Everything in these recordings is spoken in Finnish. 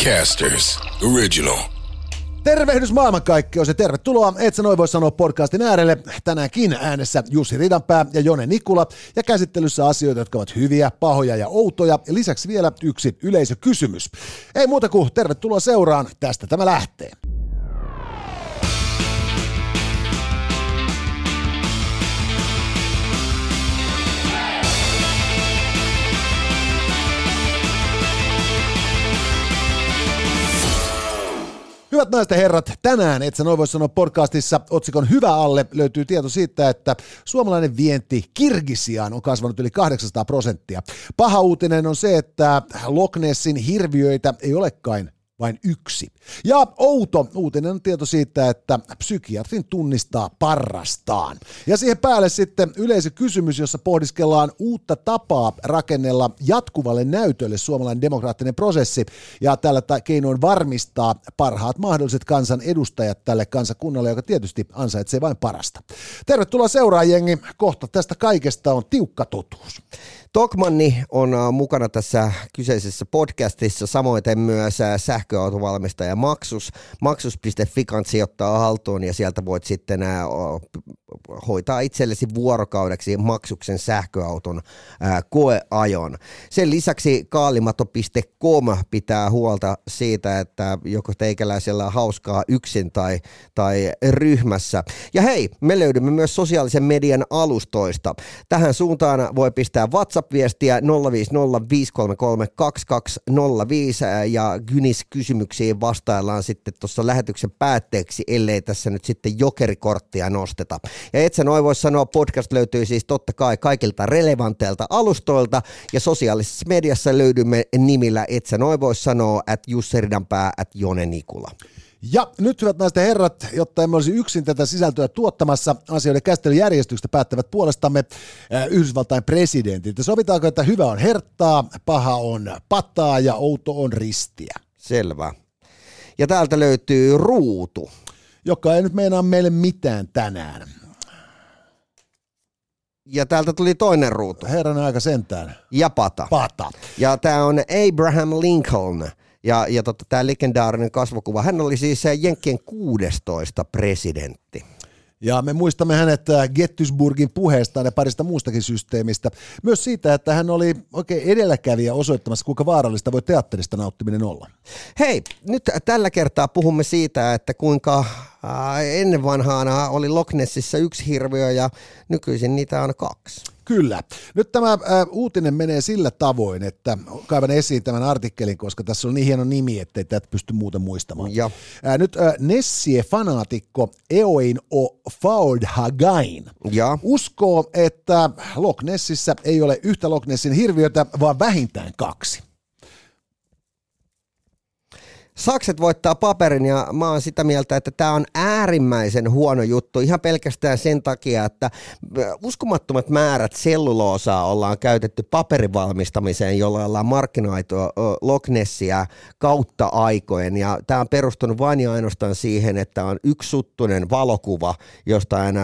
Podcasters Original. Tervehdys maailmankaikkeus ja tervetuloa Et sä noin voi sanoa podcastin äärelle. Tänäänkin äänessä Jussi Ridanpää ja Jone Nikula ja käsittelyssä asioita, jotka ovat hyviä, pahoja ja outoja. Ja lisäksi vielä yksi yleisökysymys. Ei muuta kuin tervetuloa seuraan. Tästä tämä lähtee. Hyvät naiset ja herrat, tänään Et sä noin voi sanoa podcastissa otsikon Hyvä alle löytyy tieto siitä, että suomalainen vienti Kirgisiaan on kasvanut yli 800 prosenttia. Paha uutinen on se, että Loch Nessin hirviöitä ei olekaan vain yksi. Ja outo uutinen on tieto siitä, että psykiatrin tunnistaa parrastaan. Ja siihen päälle sitten yleisökysymys, jossa pohdiskellaan uutta tapaa rakennella jatkuvalle näytölle suomalainen demokraattinen prosessi ja tällä keinoin varmistaa parhaat mahdolliset kansan edustajat tälle kansakunnalle, joka tietysti ansaitsee vain parasta. Tervetuloa seuraajengi. Kohta tästä kaikesta on tiukka totuus. Tokmanni on äh, mukana tässä kyseisessä podcastissa, samoin myös äh, sähköautovalmistaja Maksus. Maksus.fi kanssa sijoittaa haltuun ja sieltä voit sitten äh, hoitaa itsellesi vuorokaudeksi maksuksen sähköauton koeajon. Sen lisäksi kaalimato.com pitää huolta siitä, että joko teikäläisellä on hauskaa yksin tai, tai ryhmässä. Ja hei, me löydymme myös sosiaalisen median alustoista. Tähän suuntaan voi pistää WhatsApp WhatsApp-viestiä 050533205 ja Gynis kysymyksiin vastaillaan sitten tuossa lähetyksen päätteeksi, ellei tässä nyt sitten jokerikorttia nosteta. Ja et sä noin voi sanoa, podcast löytyy siis totta kai kaikilta relevanteilta alustoilta ja sosiaalisessa mediassa löydymme nimillä et sä noin voi sanoa at Jussi Ridanpää Jone Nikula. Ja nyt hyvät naiset ja herrat, jotta emme olisi yksin tätä sisältöä tuottamassa, asioiden käsittelyjärjestyksestä päättävät puolestamme äh, Yhdysvaltain presidentit. Ja sovitaanko, että hyvä on herttaa, paha on pataa ja outo on ristiä. Selvä. Ja täältä löytyy ruutu. Joka ei nyt meinaa meille mitään tänään. Ja täältä tuli toinen ruutu. Herran aika sentään. Ja pata. Pata. Ja tämä on Abraham Lincoln ja, ja tota, tämä legendaarinen kasvokuva, hän oli siis Jenkkien 16 presidentti. Ja me muistamme hänet äh, Gettysburgin puheestaan ja parista muustakin systeemistä. Myös siitä, että hän oli oikein edelläkävijä osoittamassa, kuinka vaarallista voi teatterista nauttiminen olla. Hei, nyt tällä kertaa puhumme siitä, että kuinka äh, ennen vanhaana oli Loch Nessissa yksi hirviö ja nykyisin niitä on kaksi. Kyllä. Nyt tämä ä, uutinen menee sillä tavoin, että kaivan esiin tämän artikkelin, koska tässä on niin hieno nimi, ettei tätä pysty muuten muistamaan. Ja. Ä, nyt ä, Nessie-fanaatikko Eoin O. Faudhagain ja. uskoo, että Loch Nessissä ei ole yhtä Loch Nessin hirviötä, vaan vähintään kaksi. Sakset voittaa paperin ja mä oon sitä mieltä, että tämä on äärimmäisen huono juttu. Ihan pelkästään sen takia, että uskomattomat määrät selluloosaa ollaan käytetty paperin valmistamiseen, jolla ollaan markkinoitu Loch Nessia kautta aikojen. Ja tämä on perustunut vain ja ainoastaan siihen, että on yksi suttunen valokuva jostain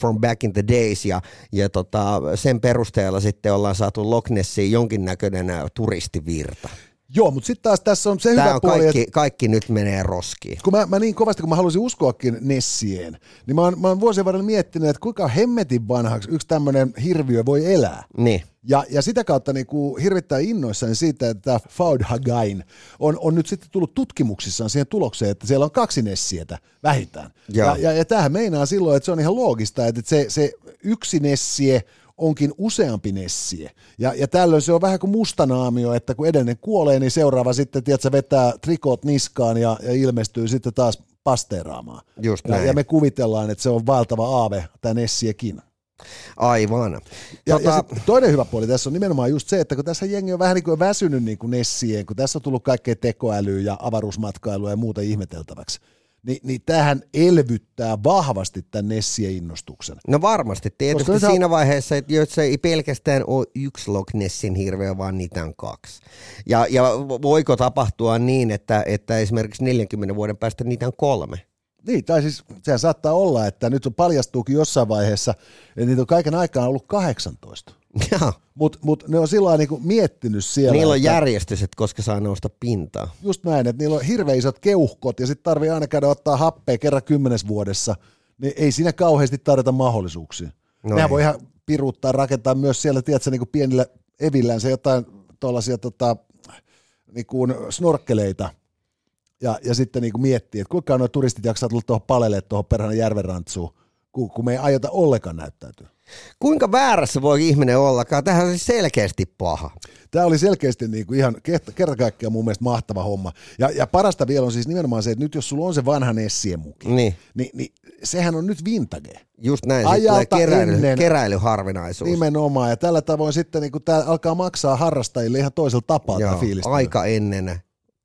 from back in the days. Ja, ja tota, sen perusteella sitten ollaan saatu Loch Nessiin jonkinnäköinen turistivirta. Joo, mutta sitten taas tässä on se Tämä hyvä on puoli, kaikki, että kaikki nyt menee roskiin. kun mä, mä niin kovasti, kun mä halusin uskoakin Nessien, niin mä oon, mä oon vuosien varrella miettinyt, että kuinka hemmetin vanhaksi yksi tämmöinen hirviö voi elää. Niin. Ja, ja sitä kautta niin kuin hirvittää innoissaan siitä, että Faudhagain on, on nyt sitten tullut tutkimuksissaan siihen tulokseen, että siellä on kaksi Nessietä vähintään. Joo. Ja, ja, ja tämähän meinaa silloin, että se on ihan loogista, että se, se yksi Nessie onkin useampi Nessie. Ja, ja tällöin se on vähän kuin mustanaamio, että kun edellinen kuolee, niin seuraava sitten, tiedätkö, vetää trikot niskaan ja, ja ilmestyy sitten taas pasteeraamaan. Just Ja, näin. ja me kuvitellaan, että se on valtava aave, tämä Nessiekin. Aivan. Ja, tota, ja sit toinen hyvä puoli tässä on nimenomaan just se, että kun tässä jengi on vähän niin kuin väsynyt niin kuin Nessien, kun tässä on tullut kaikkea tekoälyä ja avaruusmatkailua ja muuta ihmeteltäväksi, niin, niin tämähän elvyttää vahvasti tämän Nessien innostuksen. no varmasti, tietysti Koska nyt siinä vaiheessa, että jos se ei pelkästään ole yksi Loch Nessin hirveä, vaan niitä on kaksi. Ja, ja voiko tapahtua niin, että, että esimerkiksi 40 vuoden päästä niitä on kolme? Niin, tai siis sehän saattaa olla, että nyt on paljastuukin jossain vaiheessa, että niitä on kaiken aikaan ollut 18. Mutta mut ne on sillä niinku miettinyt siellä. Niillä on että- järjestys, että koska saa nousta pintaa. Just näin, että niillä on hirveän isot keuhkot ja sitten tarvii aina käydä ottaa happea kerran kymmenes vuodessa, niin ei siinä kauheasti tarjota mahdollisuuksia. No Nehän ei. voi ihan piruuttaa, rakentaa myös siellä, tiedätkö, niin kuin pienillä evillänsä jotain tuollaisia tota, niin kuin snorkkeleita ja, ja sitten niin kuin miettiä, että kuinka nuo turistit jaksaa tulla tuohon palelle tuohon perhana järvenrantsuun, kun, kun me ei aiota ollenkaan näyttäytyä. Kuinka väärässä voi ihminen ollakaan? Tähän siis selkeästi paha. Tämä oli selkeästi niin kuin ihan kerta kaikkiaan mun mielestä mahtava homma. Ja, ja parasta vielä on siis nimenomaan se, että nyt jos sulla on se vanha Nessien muki, Niin, niin, niin sehän on nyt vintage. just näin. Ajalta keräily, ennen- keräilyharvinaisuus. Nimenomaan. Ja tällä tavoin sitten niin tämä alkaa maksaa harrastajille ihan toisella tapaa tämä Joo, fiilis. aika ennen,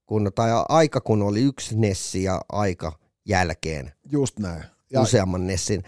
kun, tai aika kun oli yksi Nessi ja aika jälkeen Just näin. Ja. Useamman Nessin.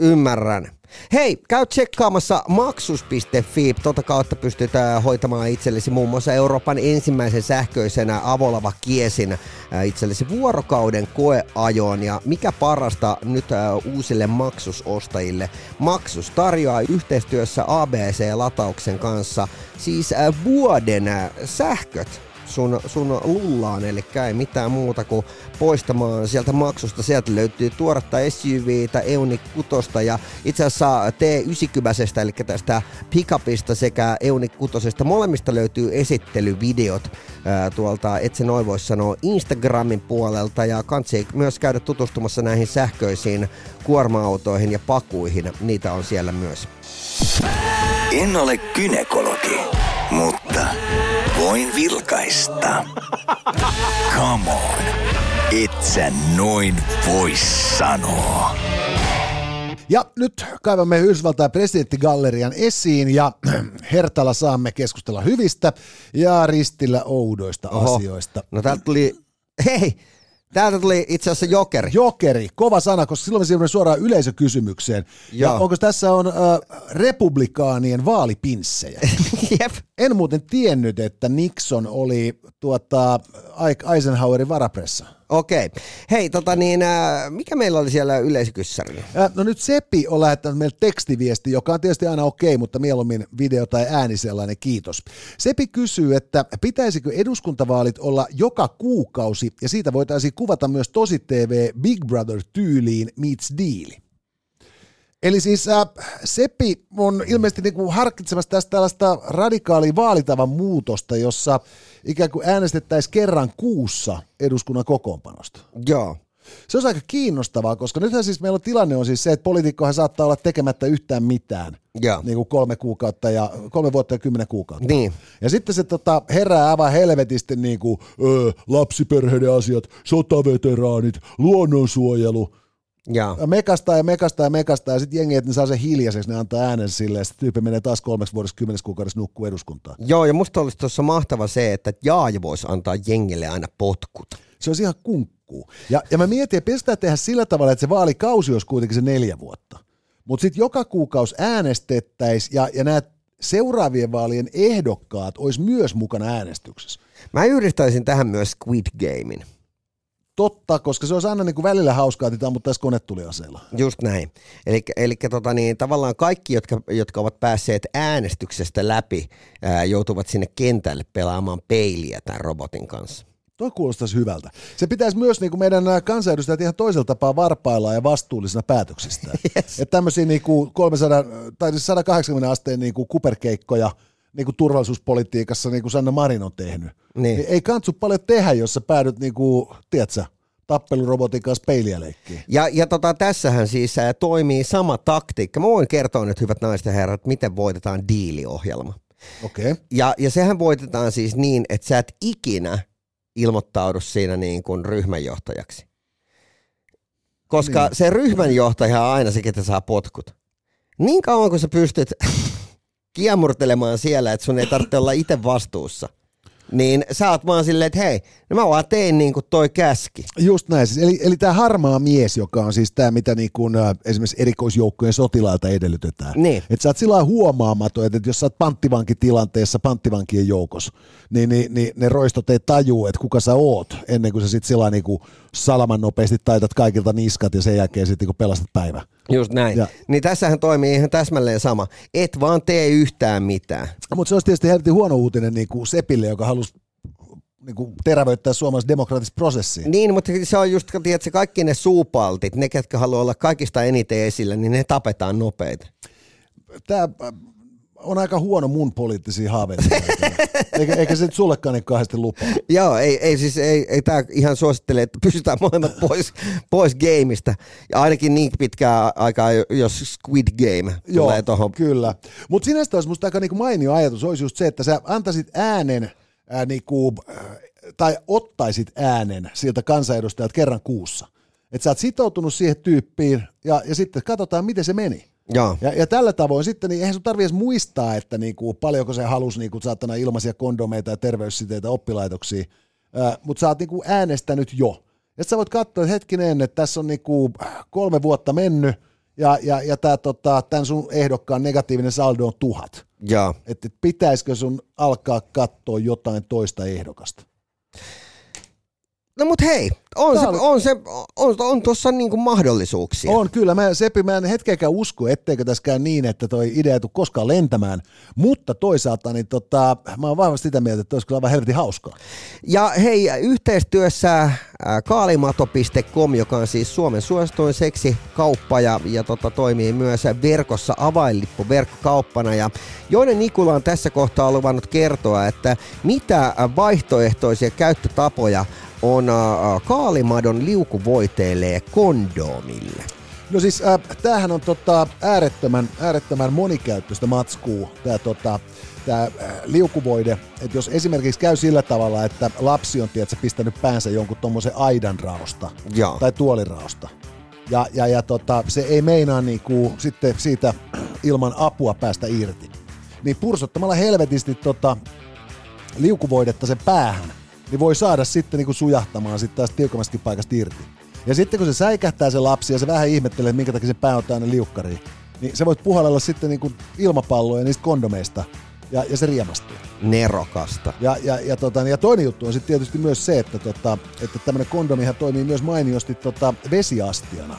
Ymmärrän. Hei, käy tsekkaamassa maksus.fi. Tota kautta pystyt hoitamaan itsellesi muun muassa Euroopan ensimmäisen sähköisenä avolava kiesin äh, itsellesi vuorokauden koeajoon. Ja mikä parasta nyt äh, uusille maksusostajille? Maksus tarjoaa yhteistyössä ABC-latauksen kanssa siis äh, vuoden äh, sähköt sun, sun lullaan, eli ei mitään muuta kuin poistamaan sieltä maksusta. Sieltä löytyy tuoretta SUVtä, Euni 6 ja itse asiassa T90, eli tästä pickupista sekä Euni 6. Molemmista löytyy esittelyvideot ää, tuolta, et se noin voi sanoa, Instagramin puolelta ja kansi myös käydä tutustumassa näihin sähköisiin kuorma-autoihin ja pakuihin. Niitä on siellä myös. En ole kynekologi, mutta voin vilkaista. Come on, et sä noin voi sanoa. ja nyt kaivamme Yhdysvaltain presidenttigallerian esiin ja Hertalla saamme keskustella hyvistä ja ristillä oudoista Oho. asioista. No täältä tuli, hei, täältä tuli itse asiassa jokeri. Jokeri, kova sana, koska silloin me siirrymme suoraan yleisökysymykseen. Ja Joo. onko tässä on äh, republikaanien vaalipinssejä? Jep. En muuten tiennyt, että Nixon oli tuota, Eisenhowerin varapressa. Okei. Hei, tota niin, äh, mikä meillä oli siellä yleisökyssärillä? Äh, No nyt Seppi on lähettänyt meille tekstiviesti, joka on tietysti aina okei, mutta mieluummin video tai ääni sellainen, kiitos. Sepi kysyy, että pitäisikö eduskuntavaalit olla joka kuukausi ja siitä voitaisiin kuvata myös tosi TV Big Brother tyyliin meets deal. Eli siis äh, Seppi on ilmeisesti niinku harkitsemassa tästä tällaista radikaalia vaalitavan muutosta, jossa ikään kuin äänestettäisiin kerran kuussa eduskunnan kokoonpanosta. Joo. Se on aika kiinnostavaa, koska nythän siis meillä on tilanne on siis se, että poliitikkohan saattaa olla tekemättä yhtään mitään. Joo. Niin kuin kolme kuukautta ja kolme vuotta ja kymmenen kuukautta. Niin. Ja sitten se tota, herää aivan helvetisti niin kuin, öö, lapsiperheiden asiat, sotaveteraanit, luonnonsuojelu. Joo. Ja mekastaa ja mekastaa ja mekastaa ja sitten jengi, että ne saa sen hiljaiseksi, ne antaa äänen silleen, ja sitten tyyppi menee taas kolmeksi vuodessa kymmenes kuukaudessa nukkuu eduskuntaan. Joo, ja musta olisi tuossa mahtava se, että Jaaja voisi antaa jengille aina potkut. Se olisi ihan kunkkuu. Ja, ja mä mietin, että pitäisikö tää tehdä sillä tavalla, että se vaalikausi olisi kuitenkin se neljä vuotta. Mutta sitten joka kuukausi äänestettäisiin ja, ja nämä seuraavien vaalien ehdokkaat olisi myös mukana äänestyksessä. Mä yhdistäisin tähän myös Squid Gamein. Totta, koska se olisi aina niin kuin välillä hauskaa, että ammuttaisiin konetuliaseella. Just näin. Eli tota niin, tavallaan kaikki, jotka, jotka ovat päässeet äänestyksestä läpi, ää, joutuvat sinne kentälle pelaamaan peiliä tämän robotin kanssa. Toi kuulostaisi hyvältä. Se pitäisi myös niin kuin meidän kansanedustajat ihan toisella tapaa varpailla ja vastuullisena päätöksistä. Yes. Että tämmöisiä niin kuin 300, tai siis 180 asteen niin kuin kuperkeikkoja niin kuin turvallisuuspolitiikassa, niin kuin Sanna Marin on tehnyt. Niin. Niin ei kansu paljon tehdä, jos sä päädyt, niin kuin, tiedätkö, tappelurobotin kanssa peiliä leikkiin. Ja, ja tota, tässähän siis ää, toimii sama taktiikka. Mä voin kertoa nyt, hyvät naiset ja herrat, miten voitetaan diiliohjelma. Okei. Okay. Ja, ja sehän voitetaan siis niin, että sä et ikinä ilmoittaudu siinä niin kuin ryhmänjohtajaksi. Koska Niin. se ryhmänjohtaja on aina se, ketä saa potkut. Niin kauan kun sä pystyt kiemurtelemaan siellä, että sun ei tarvitse olla itse vastuussa, niin sä oot vaan silleen, että hei, no mä vaan tein niin kuin toi käski. Just näin. Siis, eli, eli tämä harmaa mies, joka on siis tämä, mitä niin kuin, äh, esimerkiksi erikoisjoukkojen sotilailta edellytetään. Niin. Että sä oot sillä huomaamaton, että jos sä oot panttivankitilanteessa panttivankien joukossa, niin, niin, niin ne roistot ei tajuu, että kuka sä oot, ennen kuin sä sitten sillä niin kuin salaman nopeasti taitat kaikilta niskat ja sen jälkeen sitten niin pelastat päivä. Just näin. Ja- Niin tässähän toimii ihan täsmälleen sama. Et vaan tee yhtään mitään. Mutta se olisi tietysti helvetin huono uutinen niin kuin Sepille, joka halusi niin kuin terävöittää suomalaisen demokraattista prosessia. Niin, mutta se on just, tiedätkö, kaikki ne suupaltit, ne ketkä haluaa olla kaikista eniten esillä, niin ne tapetaan nopeita. Tämä on aika huono mun poliittisiin haaveisiin. eikä, eikä se nyt sullekaan niin kahdesti lupaa. Joo, ei, ei siis ei, ei tämä ihan suosittele, että pysytään molemmat pois, pois gameista. Ja ainakin niin pitkää aikaa, jos Squid Game tulee tuohon. kyllä. Mutta sinänsä olisi musta aika niinku mainio ajatus olisi just se, että sä antaisit äänen ää, niinku, tai ottaisit äänen siltä kansanedustajalta kerran kuussa. Että sä oot sitoutunut siihen tyyppiin ja, ja sitten katsotaan, miten se meni. Joo. Ja, ja tällä tavoin sitten, niin eihän sun tarvitse edes muistaa, että niinku, paljonko se halusi niinku, saatana ilmaisia kondomeita ja terveyssiteitä oppilaitoksiin, mutta sä oot niinku äänestänyt jo. Ja sä voit katsoa, että hetkinen, että tässä on niinku kolme vuotta mennyt, ja, ja, ja tää, tota, tämän sun ehdokkaan negatiivinen saldo on tuhat. Että pitäisikö sun alkaa katsoa jotain toista ehdokasta? No mut hei, on, se, on, se, on, on tuossa niinku mahdollisuuksia. On kyllä, mä, Sepi, mä en hetkeäkään usko, etteikö tässä käy niin, että toi idea ei tule koskaan lentämään, mutta toisaalta niin tota, mä oon vahvasti sitä mieltä, että olisi kyllä aivan helvetin hauskaa. Ja hei, yhteistyössä äh, kaalimato.com, joka on siis Suomen suosituin seksikauppa ja, ja tota, toimii myös verkossa avainlippu verkkokauppana. Ja Joinen Nikula on tässä kohtaa luvannut kertoa, että mitä vaihtoehtoisia käyttötapoja on äh, kaalimadon liukuvoiteille kondomille. No siis äh, tämähän on tota, äärettömän, äärettömän monikäyttöistä matskua, tämä tota, tää, äh, liukuvoide. Että jos esimerkiksi käy sillä tavalla, että lapsi on tiedätkö, pistänyt päänsä jonkun tuommoisen aidan raosta Joo. tai tuoliraosta, ja, ja, ja tota, se ei meinaa niinku, sitten siitä ilman apua päästä irti, niin pursottamalla helvetisti tota, liukuvoidetta sen päähän, niin voi saada sitten niinku sujahtamaan sitten taas tiukemmastakin paikasta irti. Ja sitten kun se säikähtää se lapsi ja se vähän ihmettelee, että minkä takia se pää on täynnä liukkariin, niin se voit puhallella sitten niinku ilmapalloja niistä kondomeista ja, ja se riemastuu. Nerokasta. Ja, ja, ja, tota, ja toinen juttu on sitten tietysti myös se, että, tota, että tämmöinen kondomihan toimii myös mainiosti tota, vesiastiana.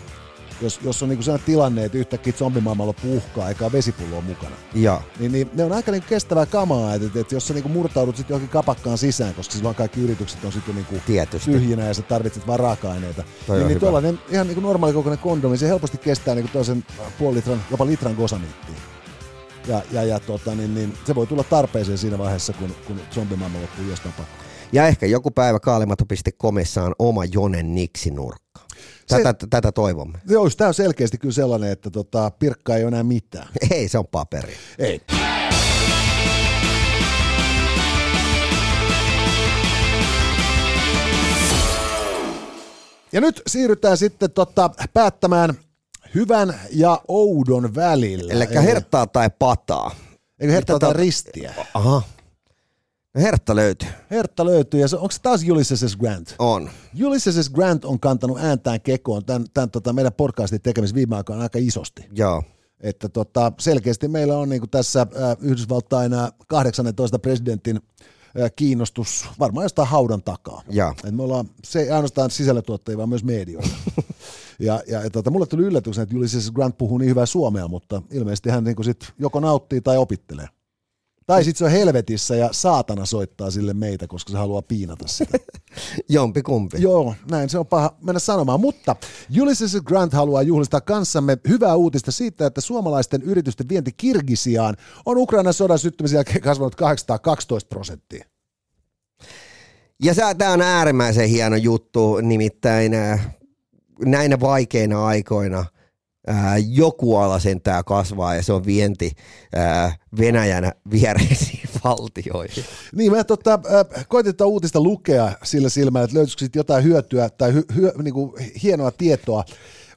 Jos, jos on niinku sellainen tilanne, että yhtäkkiä zombimaailma loppuu uhkaa, eikä vesipulloa mukana. Joo. Niin, niin ne on aika niinku kestävää kamaa, että, että, että jos sä niinku murtaudut sitten johonkin kapakkaan sisään, koska silloin kaikki yritykset on sitten niinku Tietysti. tyhjinä ja sä tarvitset vaan raaka-aineita. Toi niin, niin tuollainen ihan niinku normaali kokoinen kondomi, se helposti kestää niinku toisen puoli litran, jopa litran gosamiittia. Ja, ja, ja tota, niin, niin, se voi tulla tarpeeseen siinä vaiheessa, kun, kun zombimaailma loppuu jostain pakko. Ja ehkä joku päivä kaalimato.comissa on oma Jonen Niksi-nurkka. Tätä, se... tätä toivomme. Joo, tämä on selkeästi kyllä sellainen, että tota, pirkka ei ole enää mitään. Ei, se on paperi. Ei. Ja nyt siirrytään sitten tota, päättämään hyvän ja oudon välillä. Eli herttaa tai pataa. Eikö hertta Tota- tota... ristiä? Aha. Hertta löytyy. Hertta löytyy, ja se, onko se taas Ulysses S. Grant? On. Ulysses S. Grant on kantanut ääntään kekoon tämän, tämän tota, meidän podcastin tekemisessä viime aikoina aika isosti. Joo. Että tota, selkeästi meillä on niin tässä äh, Yhdysvaltain äh, 18 presidentin äh, kiinnostus varmaan jostain haudan takaa. Joo. Et me ollaan se ei ainoastaan sisällötuottajia, vaan myös medioita. ja, ja, ja tota, mulle tuli yllätyksenä, että Ulysses Grant puhuu niin hyvää suomea, mutta ilmeisesti hän niin sit joko nauttii tai opittelee. Tai sitten se on helvetissä ja saatana soittaa sille meitä, koska se haluaa piinata sitä. Jompi kumpi. Joo, näin se on paha mennä sanomaan, mutta Ulysses Grant haluaa juhlistaa kanssamme hyvää uutista siitä, että suomalaisten yritysten vienti Kirgisiaan on Ukrainan sodan syttymisen jälkeen kasvanut 812 prosenttia. Ja tämä on äärimmäisen hieno juttu, nimittäin äh, näinä vaikeina aikoina ää, joku ala sentää kasvaa ja se on vienti ää, Venäjän viereisiin valtioihin. Niin, mä tota, äh, koitin tätä uutista lukea sillä silmällä, että löytyisikö jotain hyötyä tai hy, hy, niinku, hienoa tietoa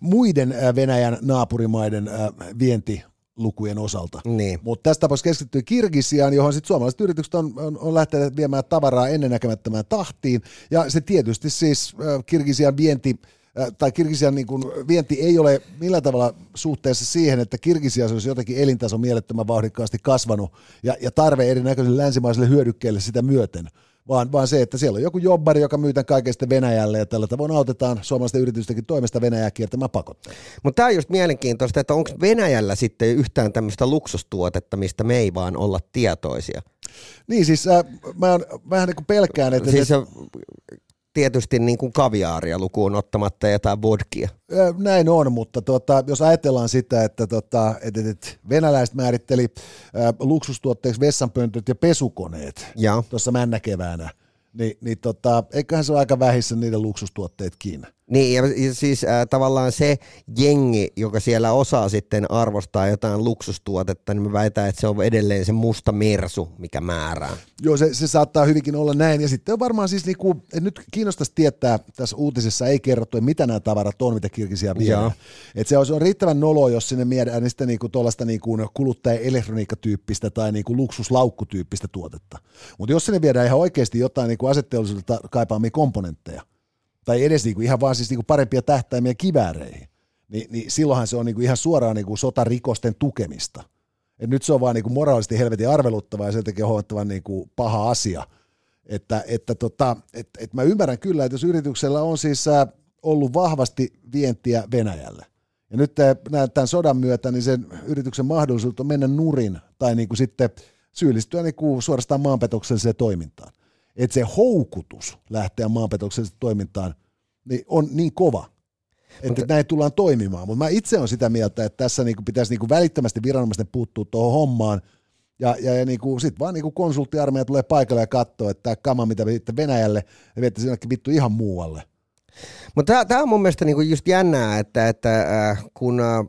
muiden äh, Venäjän naapurimaiden äh, vienti lukujen osalta. Niin. Mutta tässä tapauksessa keskittyy Kirgisiaan, johon sitten suomalaiset yritykset on, on, on lähteneet viemään tavaraa ennennäkemättömään tahtiin. Ja se tietysti siis äh, Kirgisian vienti äh, tai Kirgisian niin kuin vienti ei ole millään tavalla suhteessa siihen, että Kirgisiassa olisi jotenkin elintaso mielettömän vauhdikkaasti kasvanut ja, ja tarve erinäköisille länsimaisille hyödykkeille sitä myöten vaan, vaan se, että siellä on joku jobbari, joka myy tämän kaiken sitten Venäjälle ja tällä tavoin autetaan suomalaisten yritystenkin toimesta Venäjää kiertämään pakotteita. Mutta tämä on just mielenkiintoista, että onko Venäjällä sitten yhtään tämmöistä luksustuotetta, mistä me ei vaan olla tietoisia? Niin siis äh, mä on vähän niin kuin pelkään, että... Siis että tietysti niin kuin kaviaaria lukuun ottamatta jotain vodkia. Näin on, mutta tota, jos ajatellaan sitä, että, tota, että, että venäläiset määritteli ää, luksustuotteeksi vessanpöntöt ja pesukoneet tuossa männäkeväänä, niin, niin tota, eiköhän se ole aika vähissä niiden luksustuotteetkin. Niin, ja siis äh, tavallaan se jengi, joka siellä osaa sitten arvostaa jotain luksustuotetta, niin mä väitän, että se on edelleen se musta mersu, mikä määrää. Joo, se, se saattaa hyvinkin olla näin. Ja sitten on varmaan siis, niinku, että nyt kiinnostaisi tietää, tässä uutisessa ei kerrottu, mitä nämä tavarat on, mitä kirkisiä viedään. Että se on, se on riittävän nolo, jos sinne viedään niin sitten niinku tuollaista niinku kuluttaja-elektroniikkatyyppistä tai niinku luksuslaukkutyyppistä tuotetta. Mutta jos sinne viedään ihan oikeasti jotain niinku asetteollisuudelta kaipaamia komponentteja, tai edes niinku ihan vaan siis niinku parempia tähtäimiä kivääreihin, niin, niin silloinhan se on niinku ihan suoraan niinku sotarikosten tukemista. Et nyt se on vaan niinku moraalisesti helvetin arveluttava ja sen takia huomattavan niinku paha asia. Että, että tota, et, et mä ymmärrän kyllä, että jos yrityksellä on siis äh, ollut vahvasti vientiä Venäjälle, ja nyt tämän sodan myötä niin sen yrityksen mahdollisuus on mennä nurin tai niinku sitten syyllistyä niinku suorastaan maanpetokselliseen toimintaan että se houkutus lähteä maanpetokselliseen toimintaan niin on niin kova, että Mutta, näin tullaan toimimaan. Mutta mä itse olen sitä mieltä, että tässä niinku pitäisi niinku välittömästi viranomaisten puuttua tuohon hommaan, ja, ja, ja niinku, sitten vaan niinku konsulttiarmeija tulee paikalle ja katsoo, että tämä kama, mitä viette Venäjälle, ja viette sinnekin vittu ihan muualle. Mutta tämä on mun mielestä niinku just jännää, että, että äh, kun äh,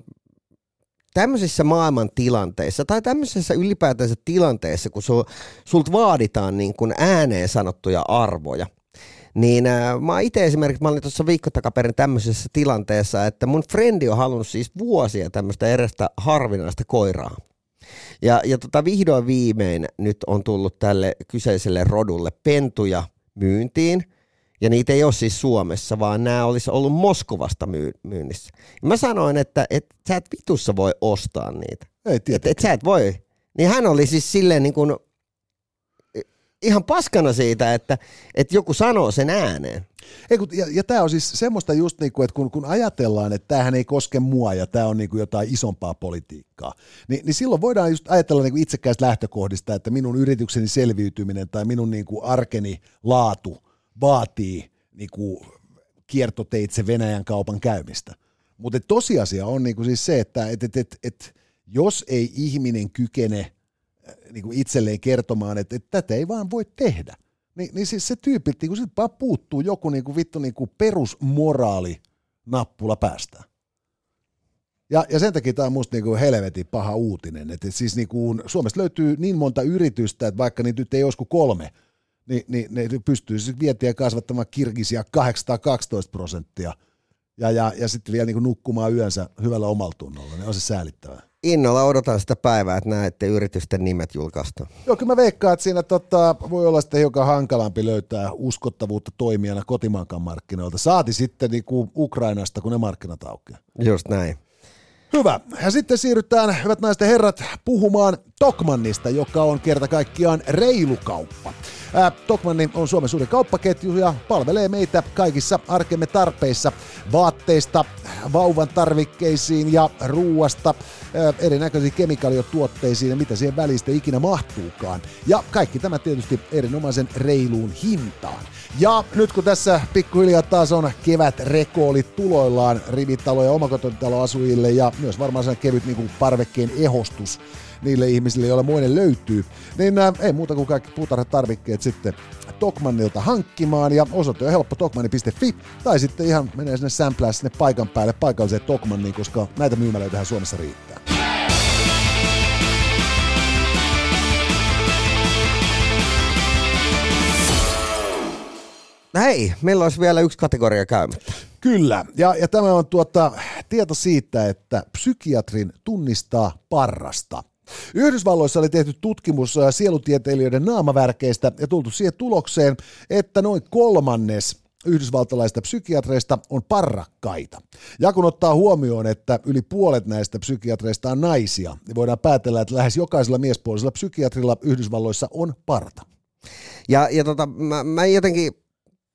tämmöisissä maailman tilanteissa tai tämmöisessä ylipäätänsä tilanteessa, kun sulta vaaditaan niin kuin ääneen sanottuja arvoja, niin äh, mä itse esimerkiksi, mä olin tuossa viikko takaperin tämmöisessä tilanteessa, että mun frendi on halunnut siis vuosia tämmöistä erästä harvinaista koiraa. Ja, ja tota, vihdoin viimein nyt on tullut tälle kyseiselle rodulle pentuja myyntiin – ja niitä ei ole siis Suomessa, vaan nämä olisi ollut Moskovasta myy- myynnissä. Ja mä sanoin, että et, sä et vitussa voi ostaa niitä. Ei et, et sä et voi. Niin hän oli siis silleen niin kuin, ihan paskana siitä, että, että joku sanoo sen ääneen. Ei, kun, ja, ja tämä on siis semmoista just niin kuin, että kun, kun ajatellaan, että tämähän ei koske mua ja tämä on niin kuin jotain isompaa politiikkaa, niin, niin silloin voidaan just ajatella niin kuin itsekkäistä lähtökohdista, että minun yritykseni selviytyminen tai minun niin kuin arkeni laatu – vaatii niin kuin kiertoteitse Venäjän kaupan käymistä. Mutta tosiasia on niin kuin siis se, että et, et, et, et, jos ei ihminen kykene äh, niin kuin itselleen kertomaan, että, että tätä ei vaan voi tehdä, niin, niin siis se tyyppi, niin kuin vaan puuttuu joku niin kuin vittu niin kuin perusmoraali nappula päästä. Ja, ja sen takia tämä on musta niinku helvetin paha uutinen. Että siis niinku, Suomesta löytyy niin monta yritystä, että vaikka niitä nyt ei olisi kolme – niin, niin ne pystyy sitten vietiä kasvattamaan Kirgisia 812 prosenttia ja, ja, ja sitten vielä niin nukkumaan yönsä hyvällä omalla tunnolla, niin on se säälittävää. Innolla odotan sitä päivää, että näette yritysten nimet julkaista. Joo, kyllä mä veikkaan, että siinä tota, voi olla sitten hiukan hankalampi löytää uskottavuutta toimijana kotimaankaan markkinoilta. Saati sitten niin kuin Ukrainasta, kun ne markkinat aukeaa. Just näin. Hyvä. Ja sitten siirrytään, hyvät naiset ja herrat, puhumaan Tokmannista, joka on kerta kaikkiaan reilu kauppa. Ää, Tokmanni on Suomen suuri kauppaketju ja palvelee meitä kaikissa arkemme tarpeissa vaatteista, vauvan tarvikkeisiin ja ruuasta, erinäköisiin kemikaaliotuotteisiin ja mitä siihen välistä ikinä mahtuukaan. Ja kaikki tämä tietysti erinomaisen reiluun hintaan. Ja nyt kun tässä pikkuhiljaa taas on kevät rekoolit tuloillaan rivitalo- ja omakotitaloasujille ja myös varmaan sen kevyt niin kuin parvekkeen ehostus niille ihmisille, joilla muinen löytyy, niin ää, ei muuta kuin kaikki puutarhatarvikkeet sitten Tokmannilta hankkimaan ja osoite on helppo tokmanni.fi tai sitten ihan menee sinne sämplää sinne paikan päälle paikalliseen Tokmanniin, koska näitä myymälöitähän Suomessa riittää. Hei, meillä olisi vielä yksi kategoria käymättä. Kyllä, ja, ja tämä on tuota, tieto siitä, että psykiatrin tunnistaa parrasta. Yhdysvalloissa oli tehty tutkimus äh, sielutieteilijöiden naamavärkeistä ja tultu siihen tulokseen, että noin kolmannes yhdysvaltalaisista psykiatreista on parrakkaita. Ja kun ottaa huomioon, että yli puolet näistä psykiatreista on naisia, niin voidaan päätellä, että lähes jokaisella miespuolisella psykiatrilla Yhdysvalloissa on parta. Ja, ja tota, mä, mä jotenkin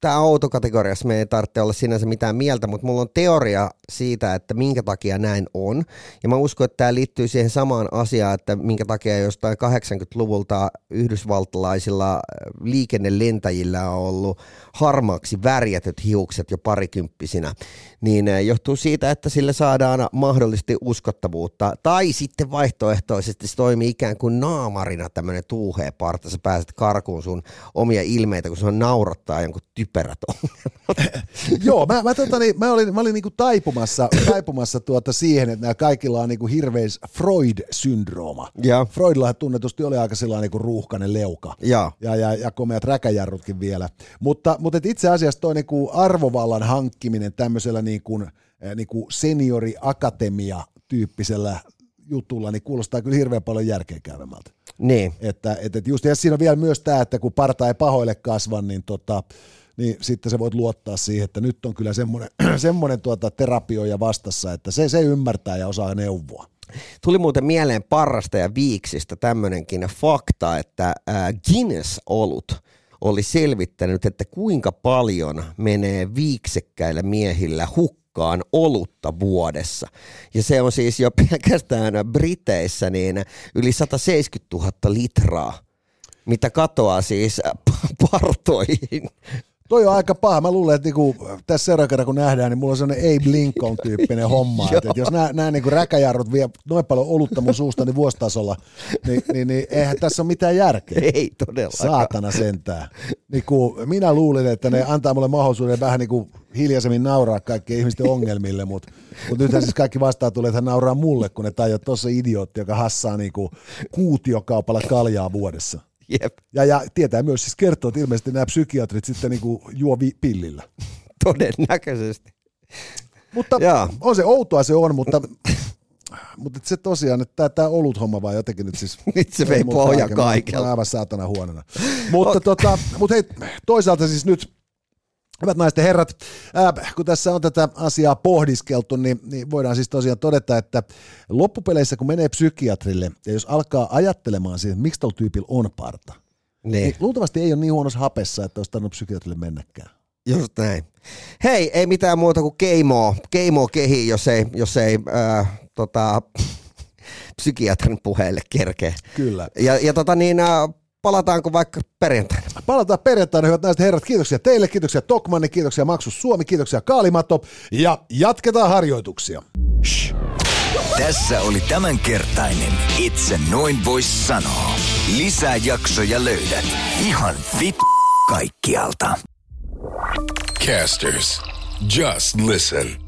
tämä autokategoriassa me ei tarvitse olla sinänsä mitään mieltä, mutta mulla on teoria siitä, että minkä takia näin on. Ja mä uskon, että tämä liittyy siihen samaan asiaan, että minkä takia jostain 80-luvulta yhdysvaltalaisilla äh, liikennelentäjillä on ollut harmaaksi värjätyt hiukset jo parikymppisinä. Niin äh, johtuu siitä, että sille saadaan mahdollisesti uskottavuutta. Tai sitten vaihtoehtoisesti se toimii ikään kuin naamarina tämmöinen tuuhea parta. Sä pääset karkuun sun omia ilmeitä, kun se on naurattaa jonkun typerät ongelmat. Joo, mä, mä, tota, niin, mä olin, mä olin niinku taipumassa, taipumassa tuota siihen, että nämä kaikilla on niinku hirveis Freud-syndrooma. Ja. Freudilla tunnetusti oli aika sellainen niinku ruuhkainen leuka. Ja. Ja, ja, ja komeat räkäjarrutkin vielä. Mutta, mutta et itse asiassa toi niinku arvovallan hankkiminen tämmöisellä niinku, niinku seniori-akatemia-tyyppisellä jutulla, niin kuulostaa kyllä hirveän paljon järkeenkäyvemmältä. Niin. Että, että, että just, ja siinä on vielä myös tämä, että kun parta ei pahoille kasva, niin tota, niin sitten sä voit luottaa siihen, että nyt on kyllä semmoinen, semmoinen tuota terapioja vastassa, että se, se ymmärtää ja osaa neuvoa. Tuli muuten mieleen parrasta ja viiksistä tämmöinenkin fakta, että Guinness-olut oli selvittänyt, että kuinka paljon menee viiksekkäillä miehillä hukkaan olutta vuodessa. Ja se on siis jo pelkästään Briteissä niin yli 170 000 litraa, mitä katoaa siis partoihin Toi on aika paha. Mä luulen, että niinku, tässä seuraavan kerran kun nähdään, niin mulla on sellainen Abe Lincoln-tyyppinen homma. että, että jos nämä, nämä niinku räkäjarrut vie noin paljon olutta mun suusta niin vuositasolla, niin, niin, niin eihän tässä ole mitään järkeä. Ei todellakaan. Saatana sentään. Niinku, minä luulin, että ne antaa mulle mahdollisuuden vähän niinku hiljaisemmin nauraa kaikkien ihmisten ongelmille, mutta mut nythän siis kaikki vastaa tulee, että hän nauraa mulle, kun ne tajuu, että tuossa idiootti, joka hassaa niinku kuutiokaupalla kaljaa vuodessa. Jep. Ja, ja tietää myös, siis kertoo, että ilmeisesti nämä psykiatrit sitten niinku juo vi- pillillä. Todennäköisesti. Mutta Jaa. on se outoa se on, mutta, mutta se tosiaan, että tämä olut homma vaan jotenkin nyt siis... Nyt se vei oon kaikelta. aivan saatana huonona. Mutta, tota, mutta hei, toisaalta siis nyt Hyvät naiset ja herrat, ää, kun tässä on tätä asiaa pohdiskeltu, niin, niin voidaan siis tosiaan todeta, että loppupeleissä kun menee psykiatrille ja jos alkaa ajattelemaan siitä, että miksi tuolla tyypillä on parta, niin Niin, luultavasti ei ole niin huonossa hapessa, että olisi tarvinnut psykiatrille mennäkään. just näin. Hei, ei mitään muuta kuin keimoa. Keimoa kehi, jos ei, jos ei äh, tota, psykiatrin puheelle kerkeä. Kyllä. Ja, ja tota niin, äh, palataanko vaikka perjantaina? Palataan perjantaina, hyvät naiset herrat. Kiitoksia teille, kiitoksia Tokmanni, kiitoksia Maksus Suomi, kiitoksia Kaalimato ja jatketaan harjoituksia. Tässä oli tämänkertainen Itse noin vois sanoa. Lisää jaksoja löydät ihan vit kaikkialta. Casters, just listen.